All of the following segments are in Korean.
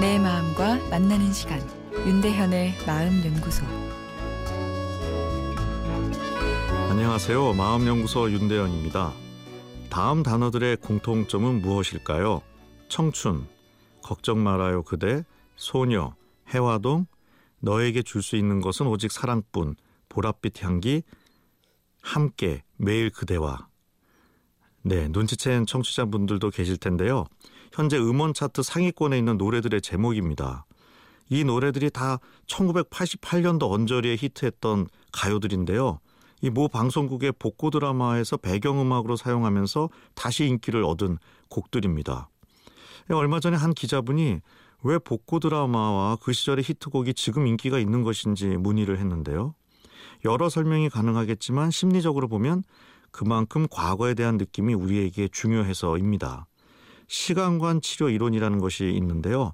내 마음과 만나는 시간 윤대현의 마음 연구소 안녕하세요. 마음 연구소 윤대현입니다. 다음 단어들의 공통점은 무엇일까요? 청춘, 걱정 말아요 그대, 소녀, 해화동, 너에게 줄 수 있는 것은 오직 사랑뿐, 보랏빛 향기, 함께, 매일 그대와. 네, 눈치챈 청취자분들도 계실 텐데요. 현재 음원 차트 상위권에 있는 노래들의 제목입니다. 이 노래들이 다 1988년도 언저리에 히트했던 가요들인데요. 이 모 방송국의 복고 드라마에서 배경음악으로 사용하면서 다시 인기를 얻은 곡들입니다. 얼마 전에 한 기자분이 왜 복고 드라마와 그 시절의 히트곡이 지금 인기가 있는 것인지 문의를 했는데요. 여러 설명이 가능하겠지만 심리적으로 보면 그만큼 과거에 대한 느낌이 우리에게 중요해서입니다. 시간관 치료 이론이라는 것이 있는데요.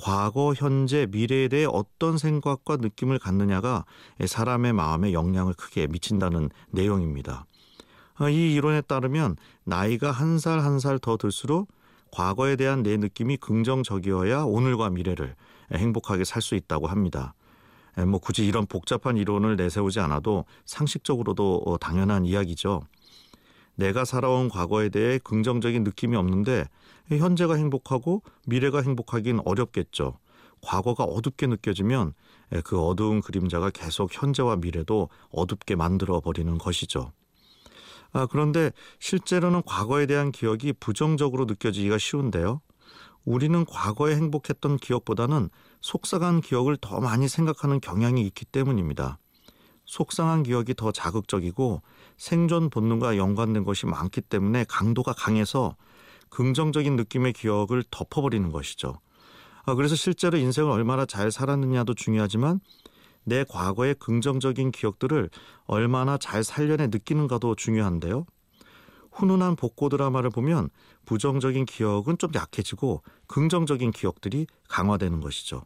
과거, 현재, 미래에 대해 어떤 생각과 느낌을 갖느냐가 사람의 마음에 영향을 크게 미친다는 내용입니다. 이 이론에 따르면 나이가 한 살 한 살 더 들수록 과거에 대한 내 느낌이 긍정적이어야 오늘과 미래를 행복하게 살 수 있다고 합니다. 뭐 굳이 이런 복잡한 이론을 내세우지 않아도 상식적으로도 어, 당연한 이야기죠. 내가 살아온 과거에 대해 긍정적인 느낌이 없는데 현재가 행복하고 미래가 행복하긴 어렵겠죠. 과거가 어둡게 느껴지면 그 어두운 그림자가 계속 현재와 미래도 어둡게 만들어 버리는 것이죠. 아, 그런데 실제로는 과거에 대한 기억이 부정적으로 느껴지기가 쉬운데요. 우리는 과거에 행복했던 기억보다는 속상한 기억을 더 많이 생각하는 경향이 있기 때문입니다. 속상한 기억이 더 자극적이고 생존 본능과 연관된 것이 많기 때문에 강도가 강해서 긍정적인 느낌의 기억을 덮어버리는 것이죠. 아, 그래서 실제로 인생을 얼마나 잘 살았느냐도 중요하지만 내 과거의 긍정적인 기억들을 얼마나 잘 살려내 느끼는가도 중요한데요. 훈훈한 복고 드라마를 보면 부정적인 기억은 좀 약해지고 긍정적인 기억들이 강화되는 것이죠.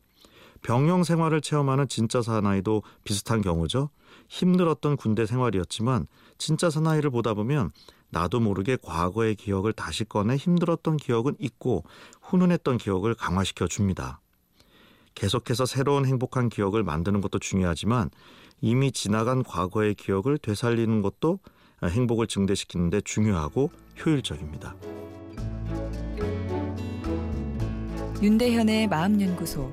병영 생활을 체험하는 진짜 사나이도 비슷한 경우죠. 힘들었던 군대 생활이었지만 진짜 사나이를 보다 보면 나도 모르게 과거의 기억을 다시 꺼내 힘들었던 기억은 잊고 훈훈했던 기억을 강화시켜 줍니다. 계속해서 새로운 행복한 기억을 만드는 것도 중요하지만 이미 지나간 과거의 기억을 되살리는 것도 행복을 증대시키는 데 중요하고 효율적입니다. 윤대현의 마음연구소